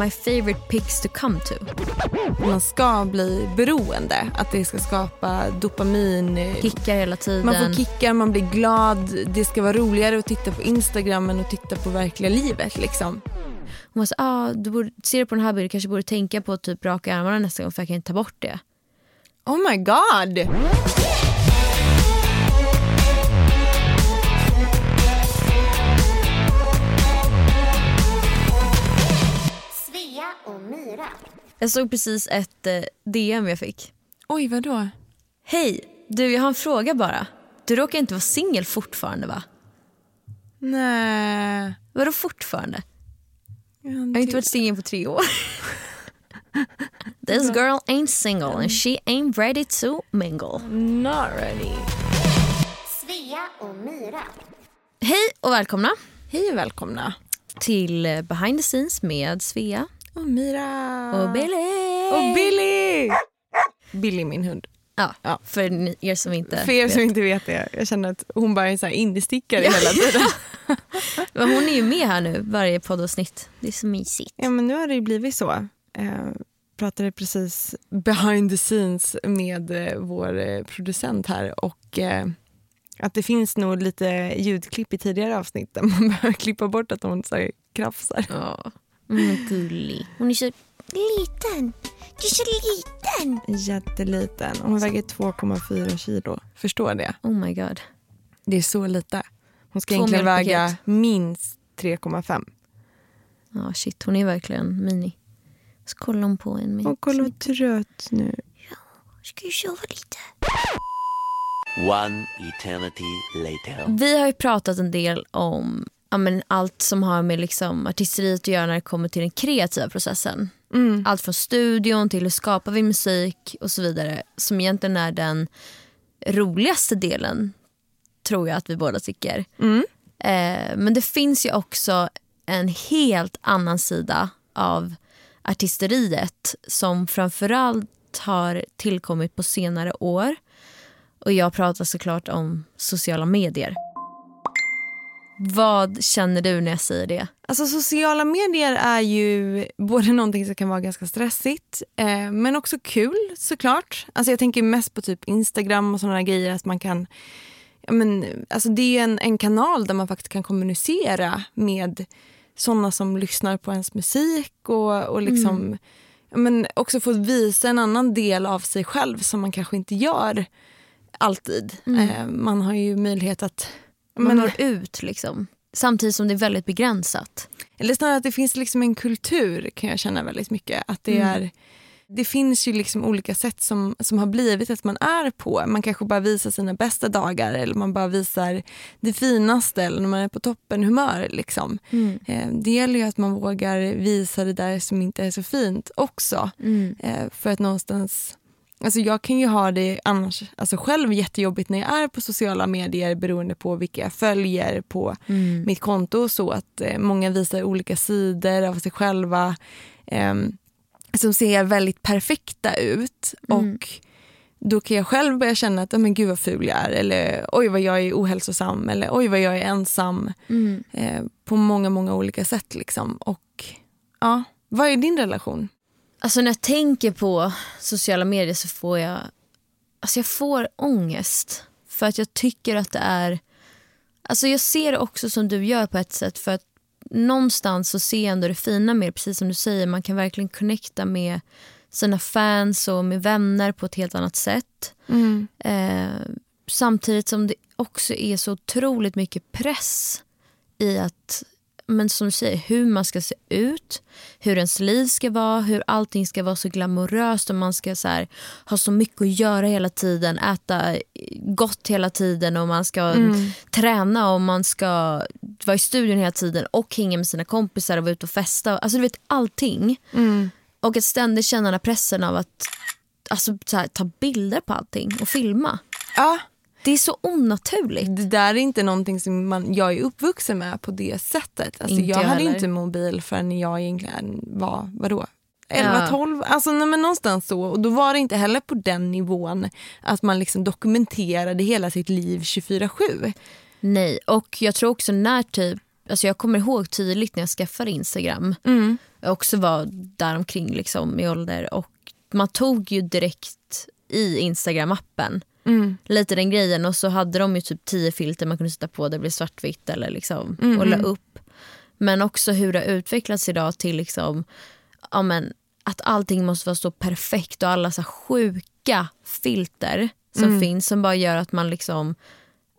My favorite pics to come to. Man ska bli beroende. Att det ska skapa dopamin. Kickar hela tiden. Man får kickar, man blir glad. Det ska vara roligare att titta på Instagram än att titta på verkliga livet. Liksom. Hon sa, ah, du borde, ser du på den här bilden kanske borde tänka på att typ raka armarna nästa gång för jag kan inte ta bort det. Oh my god! Jag såg precis ett eh, DM jag fick. Oj, vadå? Hej, du jag har en fråga bara. Du råkar inte vara singel fortfarande va? Nej. Vadå fortfarande? Jag Jag har inte varit singel på tre år. This girl ain't single and she ain't ready to mingle. Not ready. Svea och Myra. Hej och välkomna Hej och välkomna. till eh, Behind the Scenes med Svea Och Mira. och Billy. Och Billy! Billy min hund. Ja, Ja. för ni- er som inte För er vet. som inte vet det, jag känner att hon bara är så här indiestickare hela tiden. Men hon är ju med här nu varje poddavsnitt. Det är så mysigt. Ja men nu har det ju blivit så. Eh, pratade precis behind the scenes med eh, vår eh, producent här och eh, att det finns nog lite ljudklipp i tidigare avsnitt där man behöver klippa bort att hon så här, krafsar. Ja. Mm, gullig. Hon är så liten. Du är så liten. Jätteliten. Hon väger 2,4 kilo. Förstår det? Oh my god. Det är så lite. Hon ska Två egentligen väga minst 3,5. Ja shit, hon är verkligen mini. Så kollar hon på en med. Och kolla vad trött nu. Ska ju sova lite. One eternity later. Vi har ju pratat en del om ja, men allt som har med liksom, artisteriet att göra när det kommer till den kreativa processen. Mm. Allt från studion till hur skapar vi musik och så vidare. Som egentligen är den roligaste delen, tror jag att vi båda tycker. Mm. Eh, men det finns ju också en helt annan sida av artisteriet som framförallt har tillkommit på senare år. Och jag pratar såklart om sociala medier. Vad känner du när jag säger det? Alltså sociala medier är ju både någonting som kan vara ganska stressigt eh, men också kul såklart. Alltså jag tänker mest på typ Instagram och sådana grejer att man kan ja, men, alltså det är en, en kanal där man faktiskt kan kommunicera med sådana som lyssnar på ens musik och, och liksom ja, men också få visa en annan del av sig själv som man kanske inte gör alltid. Eh, man har ju möjlighet att Man men- når ut liksom. Samtidigt som det är väldigt begränsat. Eller snarare att det finns liksom en kultur kan jag känna väldigt mycket. Att det, är, det finns ju liksom olika sätt som, som har blivit att man är på. Man kanske bara visar sina bästa dagar eller man bara visar det finaste eller när man är på toppen humör. Liksom. Eh, det gäller ju att man vågar visa det där som inte är så fint också. Eh, för att någonstans Alltså jag kan ju ha det annars alltså själv jättejobbigt när jag är på sociala medier beroende på vilka jag följer på mitt konto. Så att eh, många visar olika sidor av sig själva eh, som ser väldigt perfekta ut. Och då kan jag själv börja känna att men gud vad ful jag är. Eller oj vad jag är ohälsosam. Eller oj vad jag är ensam. Eh, på många många olika sätt liksom. Och ja, vad är din relation? Alltså när jag tänker på sociala medier så får jag, alltså jag får ångest. För att jag tycker att det är, alltså jag ser det också som du gör på ett sätt för att någonstans så ser jag ändå det fina med det, precis som du säger, man kan verkligen connecta med sina fans och med vänner på ett helt annat sätt. Eh, samtidigt som det också är så otroligt mycket press i att men som du säger, hur man ska se ut, hur ens liv ska vara, hur allting ska vara så glamoröst och man ska så här, ha så mycket att göra hela tiden, äta gott hela tiden och man ska träna och man ska vara i studion hela tiden och hänga med sina kompisar och vara ute och festa. Alltså du vet allting. Och att ständigt känna den pressen av att alltså, så här, ta bilder på allting och filma. Ja, Det är så onaturligt. det där är inte någonting som man, jag är uppvuxen med på det sättet. Alltså, Inte jag hade heller. inte mobil förrän jag egentligen var, vadå? 11, Ja. 12, alltså nej, men någonstans så. Och då var det inte heller på den nivån att man liksom dokumenterade hela sitt liv 24-7. Nej, och jag tror också när typ, alltså jag kommer ihåg tydligt när jag skaffade Instagram. Jag också var däromkring liksom i ålder och man tog ju direkt i Instagram-appen lite den grejen. Och så hade de ju typ tio filter man kunde sätta på. Det blev svartvitt eller liksom och la upp. Men också hur det har utvecklats idag till liksom, ja men, att allting måste vara så perfekt och alla så sjuka filter som finns som bara gör att man liksom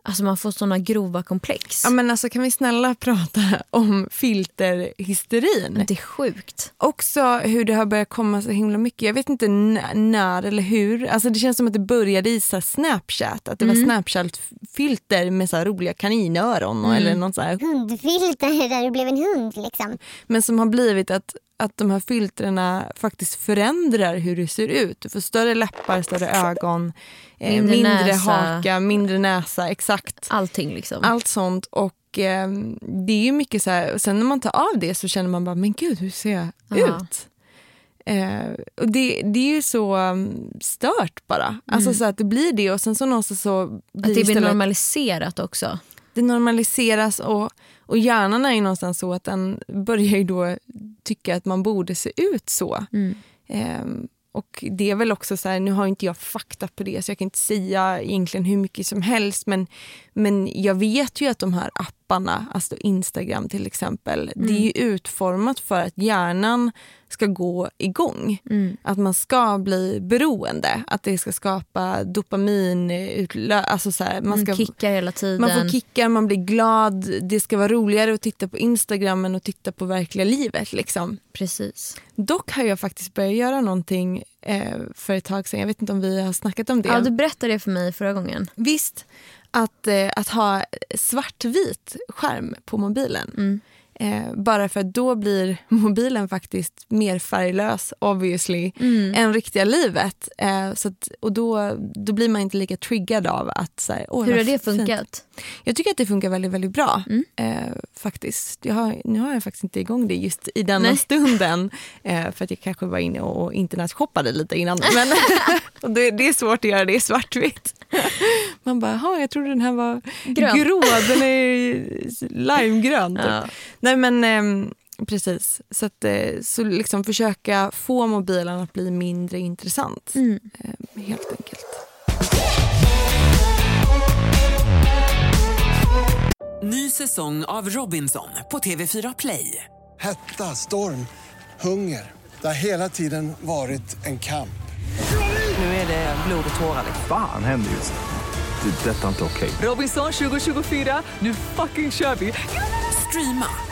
Alltså man får såna grova komplex. Ja, men alltså, kan vi snälla prata om filterhysterin? Det är sjukt. Också hur det har börjat komma så himla mycket. Jag vet inte när eller hur. Alltså det känns som att det började i så Snapchat. Att det var Snapchat-filter med så här roliga kaninöron. och Eller något så här. Hundfilter där du blev en hund liksom. Men som har blivit att, att de här filtrerna faktiskt förändrar hur du ser ut. Du får större läppar, större ögon, Mindre mindre, näsa. haka, mindre näsa. Exakt. Allting liksom. Allt sånt. Och eh, det är ju mycket så här, sen när man tar av det så känner man bara, men gud hur ser jag Ja. ut? Eh, och det, det är ju så um, stört bara. Alltså så att det blir det och sen så någonstans så blir Mm. att det blir normaliserat också. det normaliseras och, och hjärnan är ju någonstans så att den börjar ju då tycka att man borde se ut så. Ehm, och det är väl också så här, nu har inte jag fakta på det så jag kan inte säga egentligen hur mycket som helst men, men jag vet ju att de här apparna, alltså Instagram till exempel, det är ju utformat för att hjärnan ska gå igång. Att man ska bli beroende, att det ska skapa dopamin, utlö- alltså så här, man Man ska kickar hela tiden. man får kickar, man blir glad. Det ska vara roligare att titta på Instagram än att titta på verkliga livet. Liksom. Precis. Dock har jag faktiskt börjat göra någonting eh, för ett tag sedan. Jag vet inte om vi har snackat om det. Ja, du berättade det för mig förra gången. Visst, att, eh, att ha svartvit skärm på mobilen. Mm. Eh, bara för att då blir mobilen faktiskt mer färglös obviously än riktiga livet. Eh, så att, och då, då blir man inte lika triggad av att... Så här, Hur har det fint." funkat? Jag tycker att det funkar väldigt, väldigt bra. Eh, faktiskt. Har, nu har jag faktiskt inte igång det just i denna Nej. stunden. Eh, för att jag kanske var inne och internetshoppade lite innan. Men det, det är svårt att göra det i svartvitt. Man bara, "Jaha, jag trodde den här var Grön." grå. Den är limegrön. Typ. Ja. Nej men ehm, precis. Så, att, eh, så liksom försöka få mobilen att bli mindre intressant. Mm. Eh, helt enkelt. Ny säsong av Robinson på TV4 Play. Hetta, storm, hunger. Det har hela tiden varit en kamp. Nu är det blod och tårar. Fan händer just. Det. är Detta är inte okej. Robinson 2024, nu fucking kör vi! Streama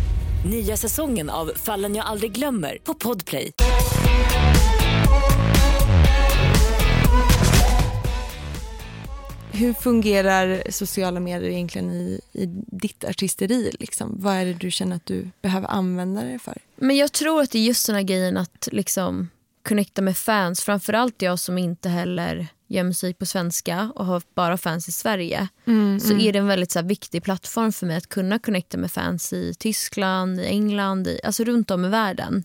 Nya säsongen av Fallen jag aldrig glömmer på Podplay. Hur fungerar sociala medier egentligen i, i ditt artisteri? Liksom? Vad är det du känner att du behöver använda det för? Men jag tror att det är just den här grejen att liksom connecta med fans. Framförallt jag som inte heller gör musik på svenska och har bara fans i Sverige. så är det en väldigt så här, viktig plattform för mig att kunna connecta med fans i Tyskland, i England, i, alltså runt om i världen.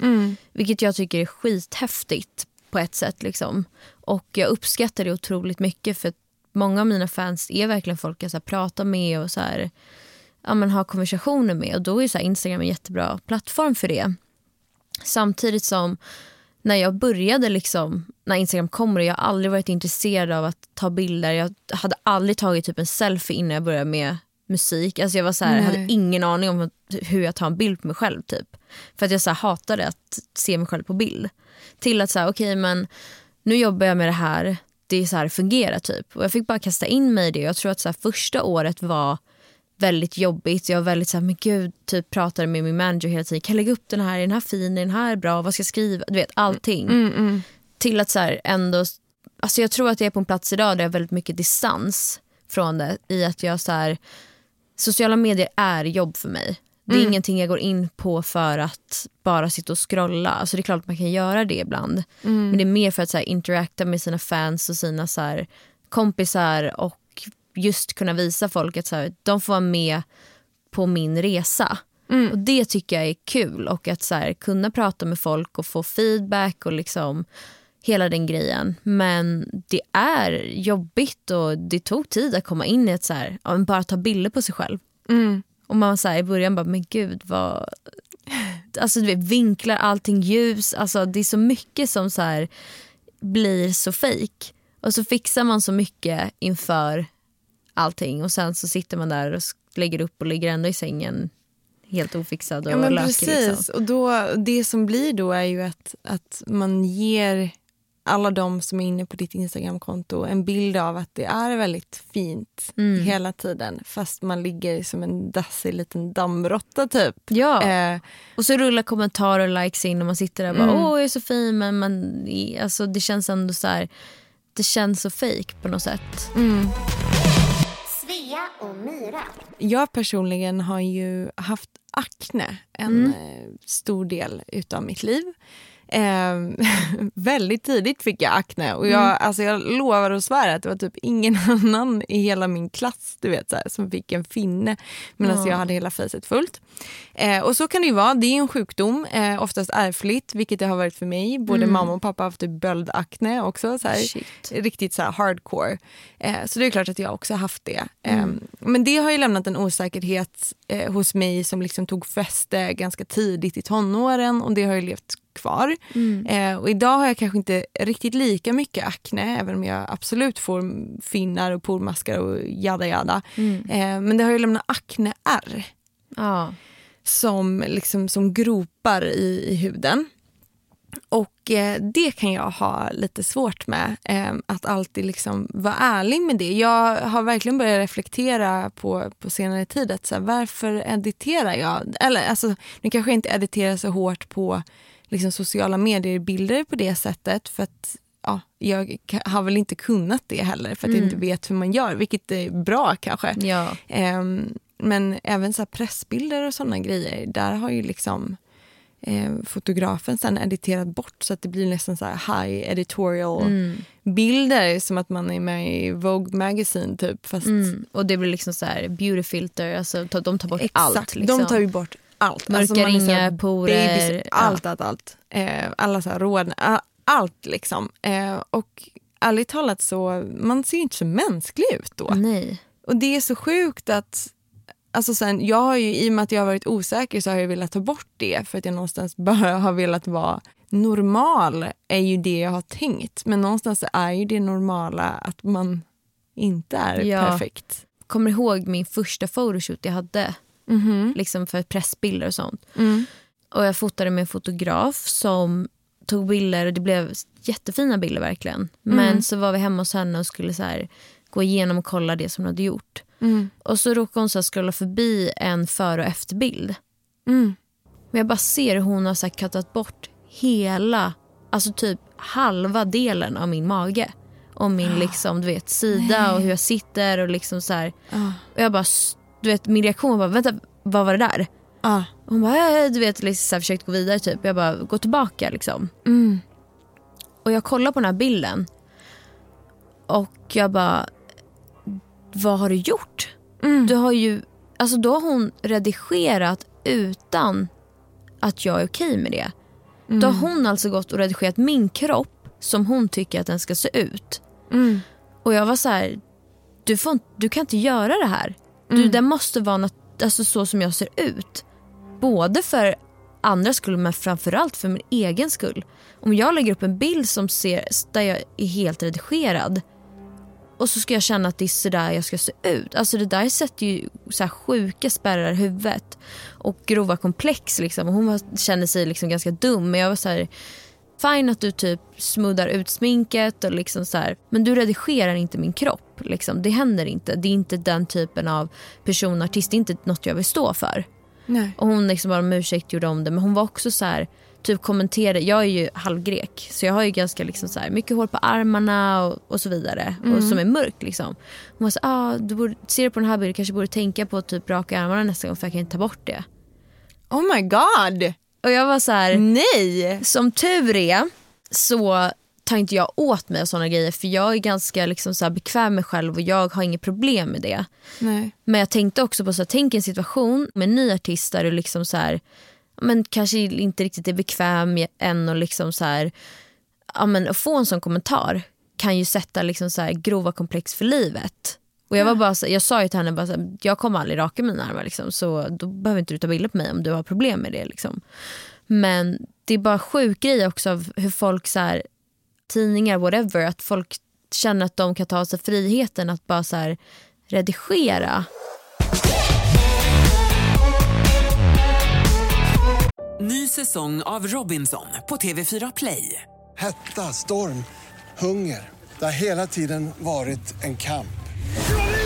Vilket jag tycker är skithäftigt på ett sätt. Liksom. Och jag uppskattar det otroligt mycket för att många av mina fans är verkligen folk jag så här, pratar med och så här, ja, men, har konversationer med. Och då är så här, Instagram en jättebra plattform för det. Samtidigt som när jag började, liksom, när Instagram kom och jag har aldrig varit intresserad av att ta bilder. Jag hade aldrig tagit typ en selfie innan jag började med musik. Alltså jag var så här, hade ingen aning om hur jag tar en bild på mig själv. typ. För att jag så här, hatade att se mig själv på bild. Till att säga okej men nu jobbar jag med det här. Det är så här det fungerar typ. Och jag fick bara kasta in mig i det. Jag tror att så här, första året var väldigt jobbigt. Jag var väldigt så här, men gud, typ pratade med min manager hela tiden. Kan jag lägga upp den här? Är den här fin? Är den här bra? Vad ska jag skriva? Du vet allting. Mm, Till att så här, ändå, alltså jag tror att jag är på en plats idag där jag har väldigt mycket distans från det. I att jag så här, sociala medier är jobb för mig. Det är Mm. ingenting jag går in på för att bara sitta och scrolla. Alltså det är klart att man kan göra det ibland. Mm. Men det är mer för att så här, interacta med sina fans och sina så kompisar och just kunna visa folk att så här, de får vara med på min resa. Mm. Och Det tycker jag är kul. Och att så här, kunna prata med folk och få feedback och liksom hela den grejen. Men det är jobbigt och det tog tid att komma in i att så här, ja, bara ta bilder på sig själv. Mm. Och man så här, i början bara, men gud vad... Alltså du vet, vinklar, allting ljus. Alltså det är så mycket som så här blir så fake. Och så fixar man så mycket inför allting och sen så sitter man där och lägger upp och ligger ändå i sängen helt ofixad och Ja men lökig. precis. Liksom. Och då, det som blir då är ju att, att man ger alla de som är inne på ditt Instagramkonto en bild av att det är väldigt fint Mm. hela tiden fast man ligger som en dassig liten dammråtta typ. Ja. Eh, Och så rullar kommentarer och likes in och man sitter där och bara Mm. åh jag är så fin men man, alltså, det känns ändå så här, det känns så fake på något sätt. mm. Svea och Myra. Jag personligen har ju haft akne en Mm. eh, stor del utav mitt liv. Eh, väldigt tidigt fick jag akne och jag, Mm. alltså jag lovar och svär att det var typ ingen annan i hela min klass du vet, så här, som fick en finne medan Ja. jag hade hela fejset fullt. Eh, och så kan det ju vara, det är en sjukdom, eh, oftast ärftligt vilket det har varit för mig. Både Mm. mamma och pappa har haft typ böldakne också. Så här, riktigt så här hardcore. Eh, så det är klart att jag också har haft det. Eh, Mm. men det har ju lämnat en osäkerhet eh, hos mig som liksom tog fäste ganska tidigt i tonåren och det har ju levt kvar. Mm. Eh, och idag har jag kanske inte riktigt lika mycket akne även om jag absolut får finnar och pormaskar och jada jada. Mm. Eh, men det har ju lämnat akneärr Ja. som, liksom, som gropar i, i huden. Och eh, det kan jag ha lite svårt med, eh, att alltid liksom vara ärlig med det. Jag har verkligen börjat reflektera på, på senare tid att så här, varför editerar jag? Eller alltså, nu kanske jag inte editerar så hårt på liksom, sociala medier-bilder på det sättet för att ja, jag har väl inte kunnat det heller för att jag Mm. inte vet hur man gör, vilket är bra kanske. Ja. Ehm, men även så här pressbilder och såna grejer, där har ju liksom eh, fotografen sen editerat bort så att det blir nästan så här high editorial Mm. bilder som att man är med i Vogue Magazine typ. Fast Mm. Och det blir liksom så här beauty filter, alltså de tar bort Exakt, allt. Liksom. de tar ju bort allt. Mörka man är så här ringar, porer, babys- ja. allt, allt, allt. Eh, alla så här råd, a- allt liksom. Eh, och ärligt talat så, man ser inte så mänsklig ut då. Nej. Och det är så sjukt att Alltså sen, jag har ju, I och med att jag har varit osäker så har jag velat ta bort det för att jag någonstans bara har velat vara normal är ju det jag har tänkt. Men någonstans är ju det normala att man inte är Ja. perfekt. Kommer ihåg min första photoshoot jag hade Mhm. liksom för pressbilder och sånt. Mm. Och jag fotade med en fotograf som tog bilder och det blev jättefina bilder verkligen. Men Mm. så var vi hemma hos henne och skulle så här, gå igenom och kolla det som hon hade gjort. Mm. Och så råkade hon så här scrolla förbi en före och efterbild. Mm. Men jag bara ser hur hon har så här kattat bort hela, alltså typ halva delen av min mage. Och min liksom, du vet, sida och hur jag sitter och liksom så här. Ah. Och jag bara, du vet min reaktion var vänta vad var det där? Ah. Hon bara, äh, du vet, liksom, så här, försökte gå vidare typ. Jag bara, gå tillbaka liksom. Mm. Och jag kollar på den här bilden. Och jag bara, vad har du gjort? Mm. Du har ju, alltså då har hon redigerat utan att jag är okej med det. Då har hon alltså gått och redigerat min kropp som hon tycker att den ska se ut. Mm. Och jag var så här, du, får, du kan inte göra det här. Du, Mm. Det måste vara något, alltså så som jag ser ut. Både för andra skull men framförallt för min egen skull. Om jag lägger upp en bild som ser, där jag är helt redigerad och så ska jag känna att det är sådär jag ska se ut. Alltså det där sätter ju så här sjuka spärrar i huvudet. Och grova komplex liksom. Och hon var, kände sig liksom ganska dum. Men jag var så här, fine att du typ smuddar ut sminket och liksom så här, men du redigerar inte min kropp. Liksom. Det händer inte. Det är inte den typen av personartist. Det är inte något jag vill stå för. Nej. Och hon liksom bara om ursäkt gjorde om det. Men hon var också så här, typ kommenterade, jag är ju halvgrek så jag har ju ganska liksom så här, mycket hår på armarna och, och så vidare. Mm. Och som är mörkt liksom. Hon var så ah, du borde, ser du på den här bilden kanske borde tänka på att typ raka armarna nästa gång för jag kan inte ta bort det. Oh my god! Och jag var så här, Nej! som tur är så tar inte jag åt mig av såna grejer för jag är ganska liksom så bekväm med mig själv och jag har inget problem med det. Nej. Men jag tänkte också på så här, tänk en situation med en ny artist där du liksom så här, men kanske inte riktigt är bekväm än och liksom så här, ja, men att få en sån kommentar kan ju sätta liksom så grova komplex för livet. Och jag, var bara så, jag sa ju till henne bara så här, jag kommer aldrig raka mina armar liksom, så då behöver inte du ta bilder på mig om du har problem med det. Liksom. Men det är bara sjuk grej också av hur folk, så här, tidningar, whatever, att folk känner att de kan ta sig friheten att bara så här, redigera. Ny säsong av Robinson på TV4 Play. Hetta, storm, hunger. Det har hela tiden varit en kamp.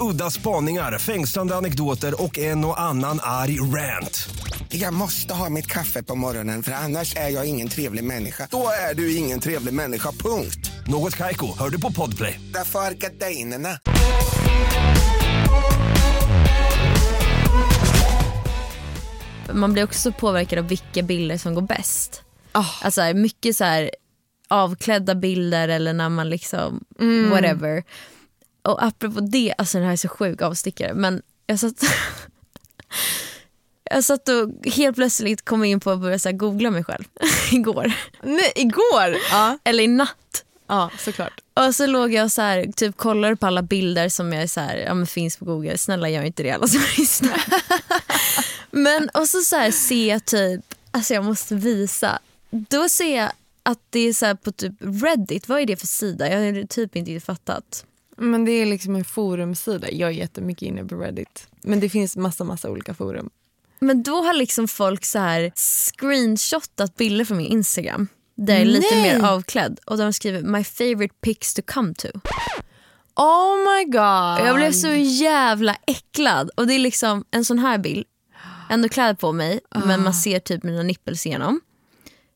Udda spaningar, fängslande anekdoter och en och annan arg rant. Jag måste ha mitt kaffe på morgonen för annars är jag ingen trevlig människa. Då är du ingen trevlig människa, punkt. Något Kaiko, hör du på Podplay. Därför är gardinerna. Man blir också påverkad av vilka bilder som går bäst. Oh. Alltså mycket så här avklädda bilder eller när man liksom Mm. whatever. Och apropå det, alltså den här är så sjuk avstickare men jag satt Jag satt och helt plötsligt kom in på att börja så googla mig själv igår. Nej, igår? Ja. Eller i natt. Ja, såklart. Och så låg jag och så här, typ kollade på alla bilder som jag så här, ja, finns på google. Snälla gör inte det alla som lyssnar. men och så, så här, ser jag typ, alltså jag måste visa. Då ser jag att det är så här på typ Reddit, vad är det för sida? Jag har typ inte fattat. Men det är liksom en forumsida. Jag är jättemycket inne på Reddit. Men det finns massa, massa olika forum. Men då har liksom folk så här screenshotat bilder från min Instagram. Där jag är lite Nej. mer avklädd. Och de skriver my favorite pics to come to. Oh my god. Jag blev så jävla äcklad. Och det är liksom en sån här bild. Ändå kläder på mig men man ser typ mina nipples igenom.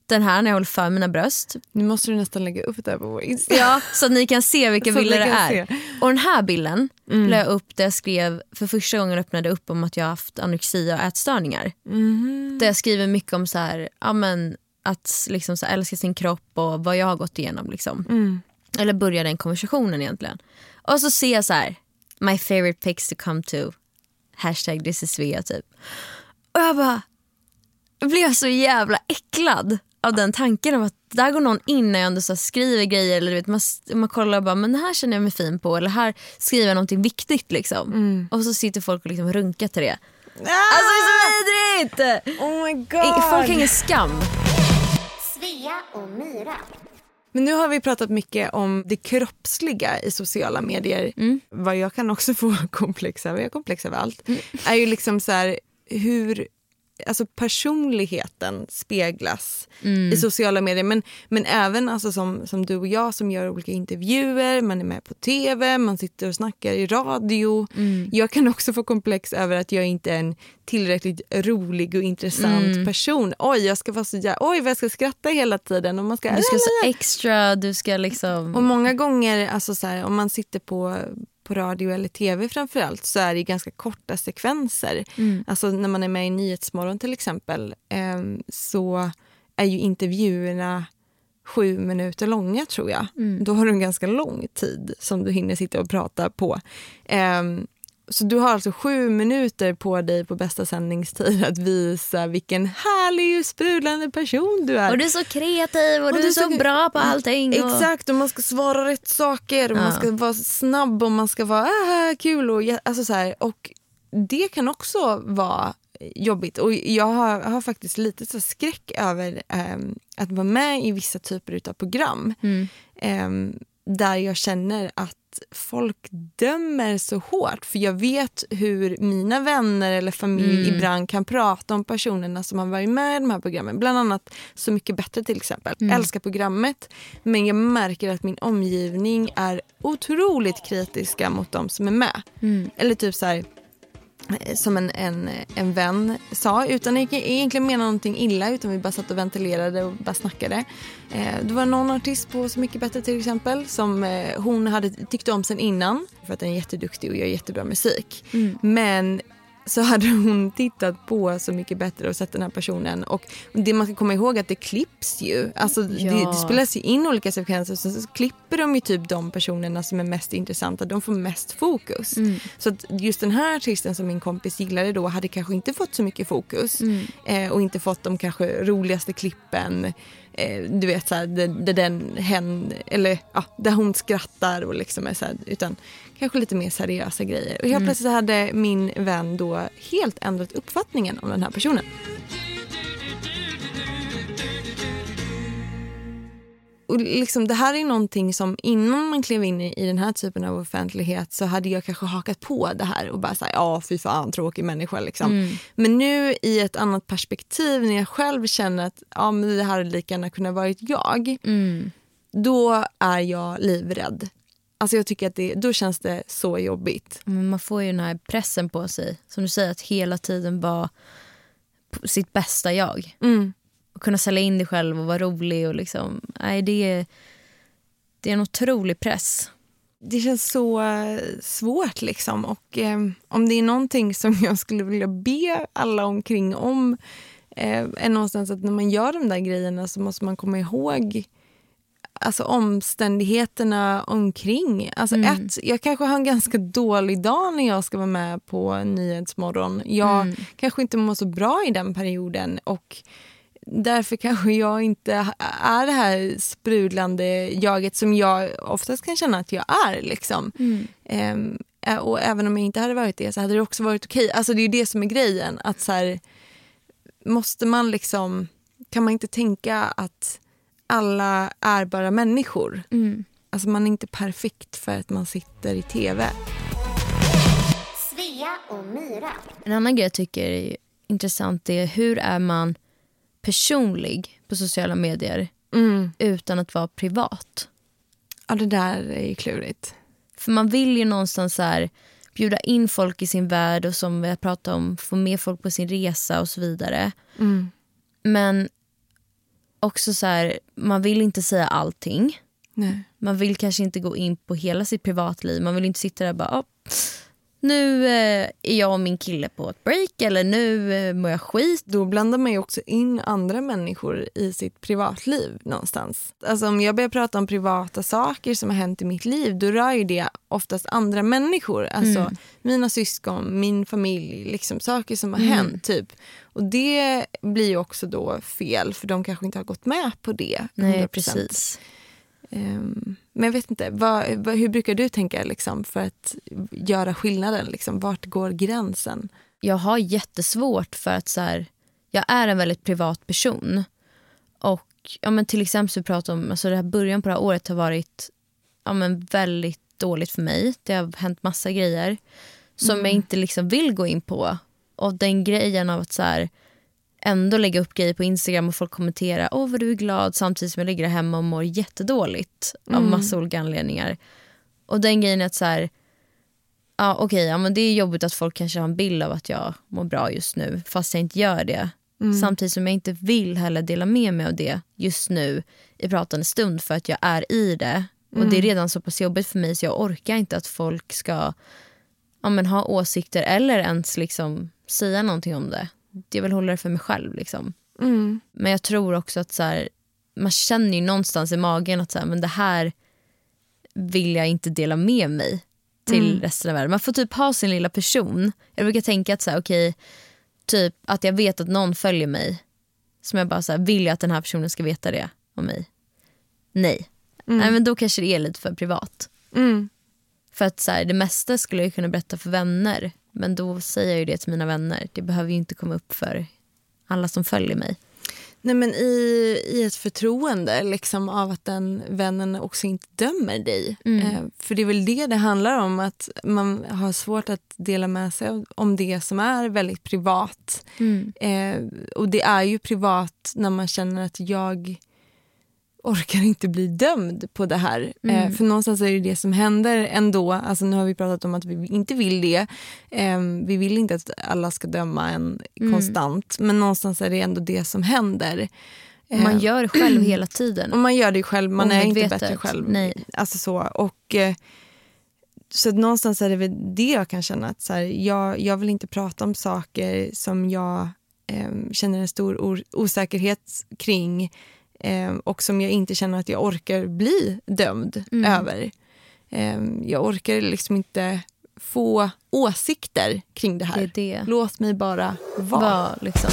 Den här när jag håller för mina bröst. Nu måste du nästan lägga upp det här på vår Insta. Ja, så att ni kan se vilka Så bilder det är. se. Och den här bilden Mm. la jag upp där jag skrev, för första gången öppnade upp om att jag haft anorexia och ätstörningar. Mhm. Där jag skriver mycket om så här, ja, men, att liksom så här, älska sin kropp och vad jag har gått igenom. Liksom. Mm. Eller börja den konversationen egentligen. Och så ser jag så här, my favorite pics to come to, hashtag this is Svea typ. Och jag bara, blev så jävla äcklad av den tanken om att där går någon in när jag ändå så skriver grejer eller du vet, man, man kollar och bara men det här känner jag mig fin på eller här skriver jag någonting viktigt liksom. Mm. Och så sitter folk och liksom runkar till det. Ah! Alltså det är så vidrigt! Oh my god. Folk har ingen skam. Svea och Myra. Men nu har vi pratat mycket om det kroppsliga i sociala medier. Mm. Vad jag kan också få komplex över, jag har komplex över allt, är ju liksom så här hur alltså personligheten speglas Mm. i sociala medier. Men, men även alltså som, som du och jag som gör olika intervjuer, man är med på tv, man sitter och snackar i radio. Mm. Jag kan också få komplex över att jag inte är en tillräckligt rolig och intressant Mm. person. Oj, jag ska vara så jä- Oj, vad jag ska skratta hela tiden. Och man ska, Du ska så extra, du ska liksom... och många gånger, alltså så här, om man sitter på, på radio eller tv framförallt så är det ganska korta sekvenser. Mm. Alltså när man är med i Nyhetsmorgon till exempel ehm, så är ju intervjuerna sju minuter långa tror jag. Mm. Då har du en ganska lång tid som du hinner sitta och prata på. Ehm, Så du har alltså sju minuter på dig på bästa sändningstid att visa vilken härlig sprudlande person du är. Och du är så kreativ och, och du är så, bra på allting. Och... Exakt och man ska svara rätt saker och ja. man ska vara snabb och man ska vara ah, kul. Och, alltså så här, och det kan också vara jobbigt. Och jag har, har faktiskt lite så skräck över um, att vara med i vissa typer av program. Mm. Um, där jag känner att folk dömer så hårt. För jag vet hur mina vänner eller familj mm. ibland kan prata om personerna som har varit med i de här programmen. Bland annat Så mycket bättre till exempel. Mm. Älskar programmet men jag märker att min omgivning är otroligt kritiska mot de som är med. Mm. Eller typ så här, som en, en, en vän sa utan att egentligen mena någonting illa utan vi bara satt och ventilerade och bara snackade. Eh, det var någon artist på Så mycket bättre till exempel som eh, hon hade tyckt om sen innan för att den är jätteduktig och gör jättebra musik. Mm. Men så hade hon tittat på Så mycket bättre och sett den här personen. Och det man ska komma ihåg är att det klipps ju. Alltså, ja. det, det, spelas ju in olika sekvenser och så klipper de ju typ de personerna som är mest intressanta. De får mest fokus. Mm. Så just den här artisten som min kompis gillade då hade kanske inte fått så mycket fokus. Mm. Eh, och inte fått de kanske roligaste klippen eh, du vet såhär, där, där den hen, eller ja, där hon skrattar och liksom är såhär, utan kanske lite mer seriösa grejer. Och helt mm. plötsligt hade min vän då helt ändrat uppfattningen om den här personen. Och liksom, det här är någonting som innan man klev in i, i den här typen av offentlighet så hade jag kanske hakat på det här och bara sagt ja fy fan tråkig människa liksom. Mm. Men nu i ett annat perspektiv när jag själv känner att ja, men det här hade lika gärna kunnat varit jag. Mm. Då är jag livrädd. Alltså jag tycker att det, då känns det så jobbigt. Men man får ju den här pressen på sig. Som du säger, att hela tiden vara sitt bästa jag. Mm. Och kunna sälja in dig själv och vara rolig. Och liksom, nej, det, är, det är en otrolig press. Det känns så eh, svårt. liksom. Och eh, Om det är någonting som jag skulle vilja be alla omkring om eh, är någonstans att när man gör de där grejerna så måste man komma ihåg alltså, omständigheterna omkring. Alltså, mm. ett, jag kanske har en ganska dålig dag när jag ska vara med på Nyhetsmorgon. Jag mm. kanske inte mår så bra i den perioden. och Därför kanske jag inte är det här sprudlande jaget som jag oftast kan känna att jag är. Liksom. Mm. Um, och även om jag inte hade varit det så hade det också varit okej. Okay. Alltså, det är det som är grejen. Att så här, måste man liksom... Kan man inte tänka att alla är bara människor. Mm. Alltså man är inte perfekt för att man sitter i tv. Svea och Myra. En annan grej jag tycker är intressant är hur är man personlig på sociala medier mm. utan att vara privat. Ja, det där är ju klurigt. För man vill ju någonstans så här, bjuda in folk i sin värld och som vi har pratat om, få med folk på sin resa och så vidare. Mm. Men också så här, man vill inte säga allting. Nej. Man vill kanske inte gå in på hela sitt privatliv. Man vill inte sitta där och bara, oh, nu eh, är jag och min kille på ett break eller nu eh, mår jag skit. Då blandar man ju också in andra människor i sitt privatliv någonstans. Alltså om jag börjar prata om privata saker som har hänt i mitt liv då rör ju det oftast andra människor. Alltså mm. mina syskon, min familj, liksom saker som har mm. hänt. typ. Och det blir ju också då fel för de kanske inte har gått med på det. 100%. Nej, precis. Um, men jag vet inte, vad, vad, hur brukar du tänka liksom, för att göra skillnaden? Liksom? Vart går gränsen? Jag har jättesvårt för att så här, jag är en väldigt privat person. Och ja, men till exempel så pratar om, alltså det här början på det här året har varit ja, men väldigt dåligt för mig. Det har hänt massa grejer som mm. jag inte liksom vill gå in på. Och den grejen av att så här, ändå lägga upp grejer på Instagram och folk kommenterar åh vad du är glad samtidigt som jag ligger hemma och mår jättedåligt mm. av massa olika anledningar. Och den grejen är att så här, ja okej, okay, ja, men det är jobbigt att folk kanske har en bild av att jag mår bra just nu fast jag inte gör det. Mm. Samtidigt som jag inte vill heller dela med mig av det just nu i pratande stund för att jag är i det. Mm. Och det är mm. redan så pass jobbigt för mig så jag orkar inte att folk ska ja, men, ha åsikter eller ens liksom säga någonting om det jag vill hålla det för mig själv. Liksom. Mm. Men jag tror också att så här, man känner ju någonstans i magen att så här, men det här vill jag inte dela med mig till Mm. resten av världen. Man får typ ha sin lilla person. Jag brukar tänka att så här, okej, typ att jag vet att någon följer mig. Som jag bara så här, vill jag att den här personen ska veta det om mig? Nej. Mm. Nej men då kanske det är lite för privat. Mm. För att så här, det mesta skulle jag kunna berätta för vänner. Men då säger jag ju det till mina vänner. Det behöver ju inte komma upp för alla som följer mig. Nej, men i, I ett förtroende liksom, av att den vännen också inte dömer dig. Mm. Eh, för det är väl det det handlar om, att man har svårt att dela med sig av- om det som är väldigt privat. Mm. Eh, och det är ju privat när man känner att jag orkar inte bli dömd på det här. Mm. Eh, för någonstans är det det som händer ändå. Alltså nu har vi pratat om att vi inte vill det. Eh, vi vill inte att alla ska döma en Mm. konstant. Men någonstans är det ändå det som händer. Och man Eh, gör det själv hela tiden. och man gör det själv, man är inte bättre själv. Nej. Alltså så. Och, eh, så någonstans är det väl det jag kan känna. att så här, jag, jag vill inte prata om saker som jag eh, känner en stor or- osäkerhet kring eh, och som jag inte känner att jag orkar bli dömd Mm. över. Eh, jag orkar liksom inte få åsikter kring det här. Det det. Låt mig bara vara. Var, liksom.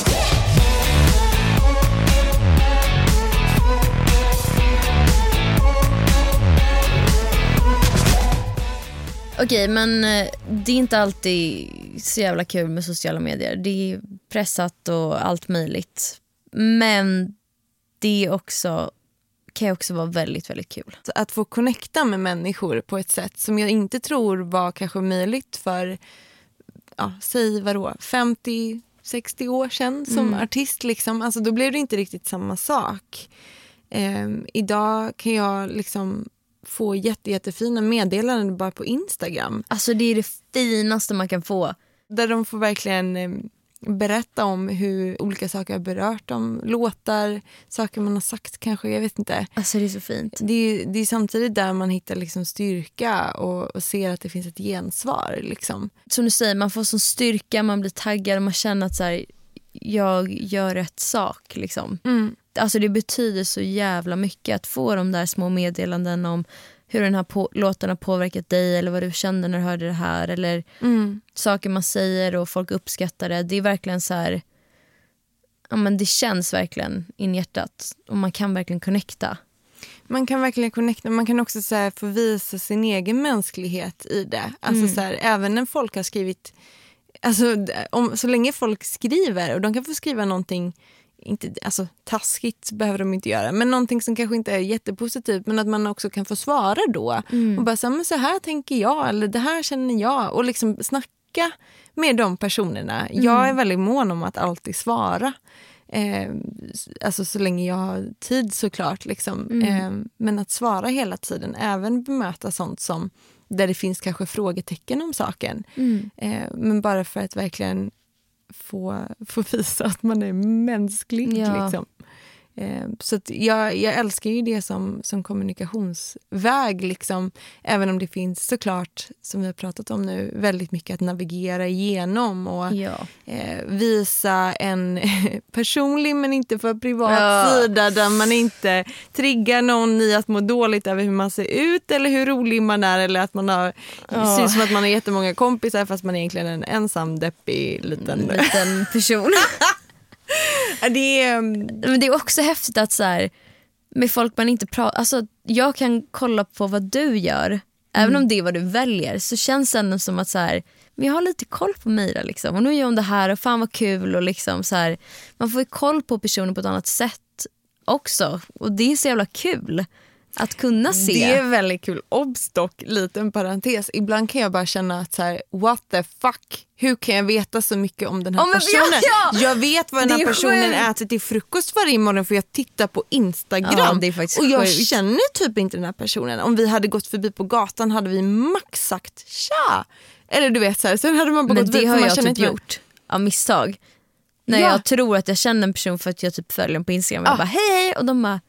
Okej, men eh, det är inte alltid så jävla kul med sociala medier. Det är pressat och allt möjligt. Men det också, kan också vara väldigt, väldigt kul. Att få connecta med människor på ett sätt som jag inte tror var kanske möjligt för, ja, säg vadå, 50 60 år sedan som Mm. artist. Liksom. Alltså, då blev det inte riktigt samma sak. Ehm, idag kan jag liksom få jätte, jättefina meddelanden bara på Instagram. Alltså det är det finaste man kan få. Där de får verkligen eh, berätta om hur olika saker har berört dem. Låtar, saker man har sagt kanske, jag vet inte. Alltså det är så fint. Det är, det är samtidigt där man hittar liksom styrka och, och ser att det finns ett gensvar. Liksom. Som du säger, man får sån styrka, man blir taggad och man känner att så här, jag gör rätt sak. Liksom. Mm. Alltså det betyder så jävla mycket att få de där små meddelanden om hur den här på- låten har påverkat dig eller vad du kände när du hörde det här eller Mm. saker man säger och folk uppskattar det. Det är verkligen så här, ja men det känns verkligen in i hjärtat och man kan verkligen connecta. Man kan verkligen connecta, man kan också så här, få visa sin egen mänsklighet i det. Alltså, Mm. så här, även när folk har skrivit, alltså, om, så länge folk skriver och de kan få skriva någonting inte, alltså, taskigt behöver de inte göra, men någonting som kanske inte är jättepositivt men att man också kan få svara då. Mm. Och bara säga, men så här tänker jag eller det här känner jag och liksom snacka med de personerna. Jag Mm. är väldigt mån om att alltid svara. Eh, alltså så länge jag har tid såklart. Liksom. Mm. Eh, men att svara hela tiden, även bemöta sånt som där det finns kanske frågetecken om saken. Mm. Eh, men bara för att verkligen få, få visa att man är mänsklig. Ja. Liksom. Eh, så jag, jag älskar ju det som, som kommunikationsväg. Liksom. Även om det finns såklart, som vi har pratat om nu, väldigt mycket att navigera igenom. Och Ja. eh, visa en personlig men inte för privat Ja. sida där man inte triggar någon i att må dåligt över hur man ser ut eller hur rolig man är eller att man har, Ja. syns som att man har jättemånga kompisar fast man är egentligen en ensam deppig liten... liten person. det är... Men det är också häftigt att så här, med folk man inte pratar... Alltså, jag kan kolla på vad du gör, även Mm. om det är vad du väljer så känns det ändå som att så här, men jag har lite koll på Mira liksom. och nu gör hon det här och fan vad kul. och liksom så här, Man får ju koll på personen på ett annat sätt också och det är så jävla kul att kunna se. Det är väldigt kul. Obs dock, liten parentes. Ibland kan jag bara känna att så här, what the fuck? Hur kan jag veta så mycket om den här men- personen? ja, ja! Jag vet vad den här är personen sjukt. äter till frukost varje morgon för jag tittar på Instagram. Ja, och jag sjukt. känner typ inte den här personen. Om vi hade gått förbi på gatan hade vi max sagt tja. Eller du vet så här, sen hade man bara Men gått det har jag typ gjort av misstag. När Ja. jag tror att jag känner en person för att jag typ följer dem på Instagram. Och jag bara hej hej och de bara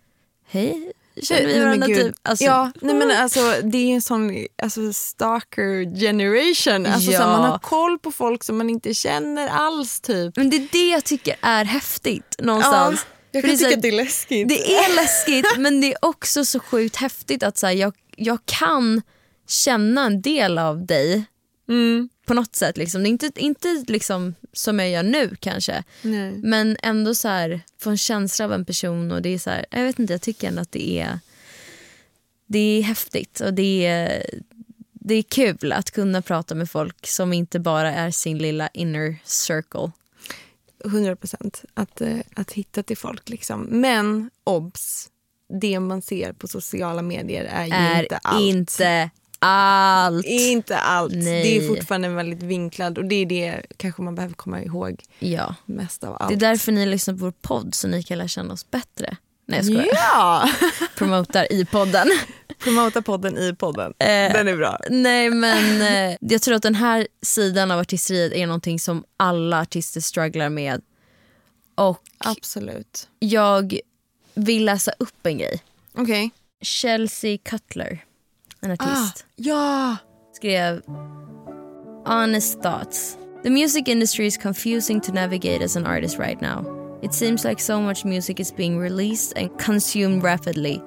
hej. Känner vi varandra typ? Alltså, ja, nej, men alltså, det är en sån alltså, stalker generation. Alltså, Ja. så man har koll på folk som man inte känner alls. typ. Men det är det jag tycker är häftigt någonstans. Ja, jag kan tycka att det är läskigt. Det är läskigt men det är också så sjukt häftigt att så här, jag, jag kan känna en del av dig Mm. På något sätt. Liksom. Inte, inte liksom som jag gör nu kanske. Nej. Men ändå så här, få en känsla av en person och det är så här, jag vet inte, jag tycker ändå att det är det är häftigt och det är, det är kul att kunna prata med folk som inte bara är sin lilla inner circle. 100 procent. Att, eh, att hitta till folk. Liksom. Men obs, det man ser på sociala medier är är inte allt. inte allt. Inte allt. Nej. Det är fortfarande väldigt vinklad och det är det kanske man behöver komma ihåg Ja. mest av allt. Det är därför ni lyssnar på vår podd så ni kan lära känna oss bättre. Nej jag skojar. Ja! Promotar i podden. Promota podden i podden. Eh, Den är bra. Nej men eh, jag tror att den här sidan av artisteriet är någonting som alla artister strugglar med. Och Absolut. jag vill läsa upp en grej. Okej. Chelsea Cutler, en artist, Ah, ja! skrev Honest thoughts. The music industry is confusing to navigate as an artist right now. It seems like so much music is being released and consumed rapidly.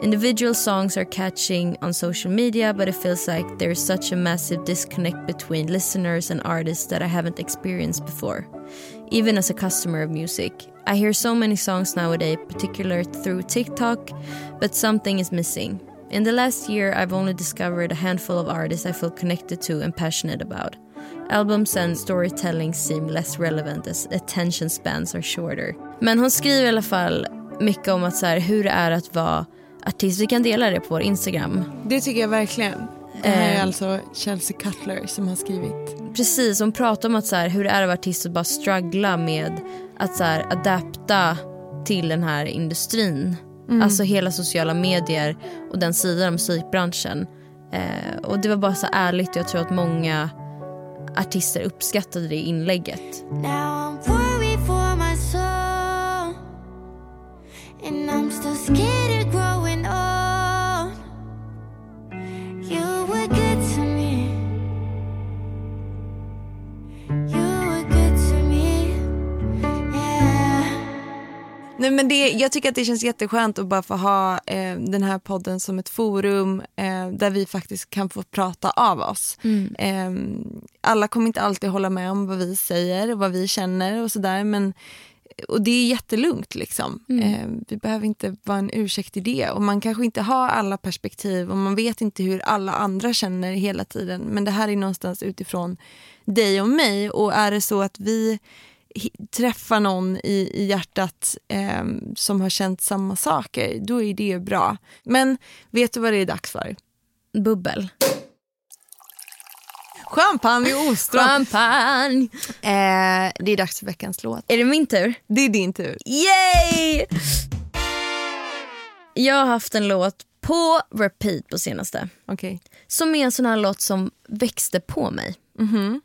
Individual songs are catching on social media, but it feels like there's such a massive disconnect between listeners and artists that I haven't experienced before. Even as a customer of music, I hear so many songs nowadays, particularly through TikTok, but something is missing. In the last year, I've only discovered a handful of artists I feel connected to and passionate about. Albums and storytelling seem less relevant as attention spans are shorter. Men hon skriver i alla fall mycket om att så här, hur det är att vara artist. Vi kan dela det på vår Instagram. Det tycker jag verkligen. Det här är Eh. alltså Chelsea Cutler som har skrivit. Precis, hon pratar om att så här, hur det är att vara artist och bara struggla med att så här, adapta till den här industrin. Mm. Alltså hela sociala medier och den sidan av musikbranschen. Eh, och det var bara så ärligt och jag tror att många artister uppskattade det inlägget. Now I'm worried for my soul, and I'm still scared of growing old. Nej, men det, jag tycker att det känns jätteskönt att bara få ha eh, den här podden som ett forum eh, där vi faktiskt kan få prata av oss. Mm. Eh, alla kommer inte alltid hålla med om vad vi säger och vad vi känner och sådär. Men och det är jättelugnt. Liksom. Mm. Eh, vi behöver inte vara en ursäkt i det. Och man kanske inte har alla perspektiv och man vet inte hur alla andra känner hela tiden. Men det här är någonstans utifrån dig och mig. Och är det så att vi träffar någon i, i hjärtat eh, som har känt samma saker, då är det bra. Men vet du vad det är dags för? Bubbel. Champagne och ostron. Champagne! Eh, det är dags för veckans låt. Är det min tur? Det är din tur. Yay! Jag har haft en låt på repeat på senaste. Okej. Som är en sån här låt som växte på mig.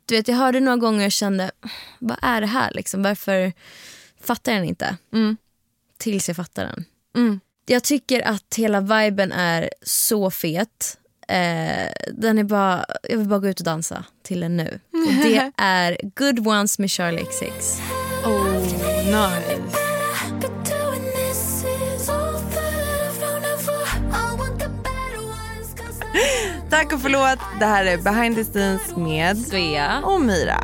Du vet, jag hörde några gånger och kände, vad är det här? Liksom? Varför fattar jag den inte? Tills jag fattar den. Mm. Jag tycker att hela viben är så fet. Eh, den är bara, jag vill bara gå ut och dansa till den nu. Och det är Good Ones med Charlie XX. Oh, nice. Tack och förlåt. Det här är Behind the Scenes med Svea. och Myra.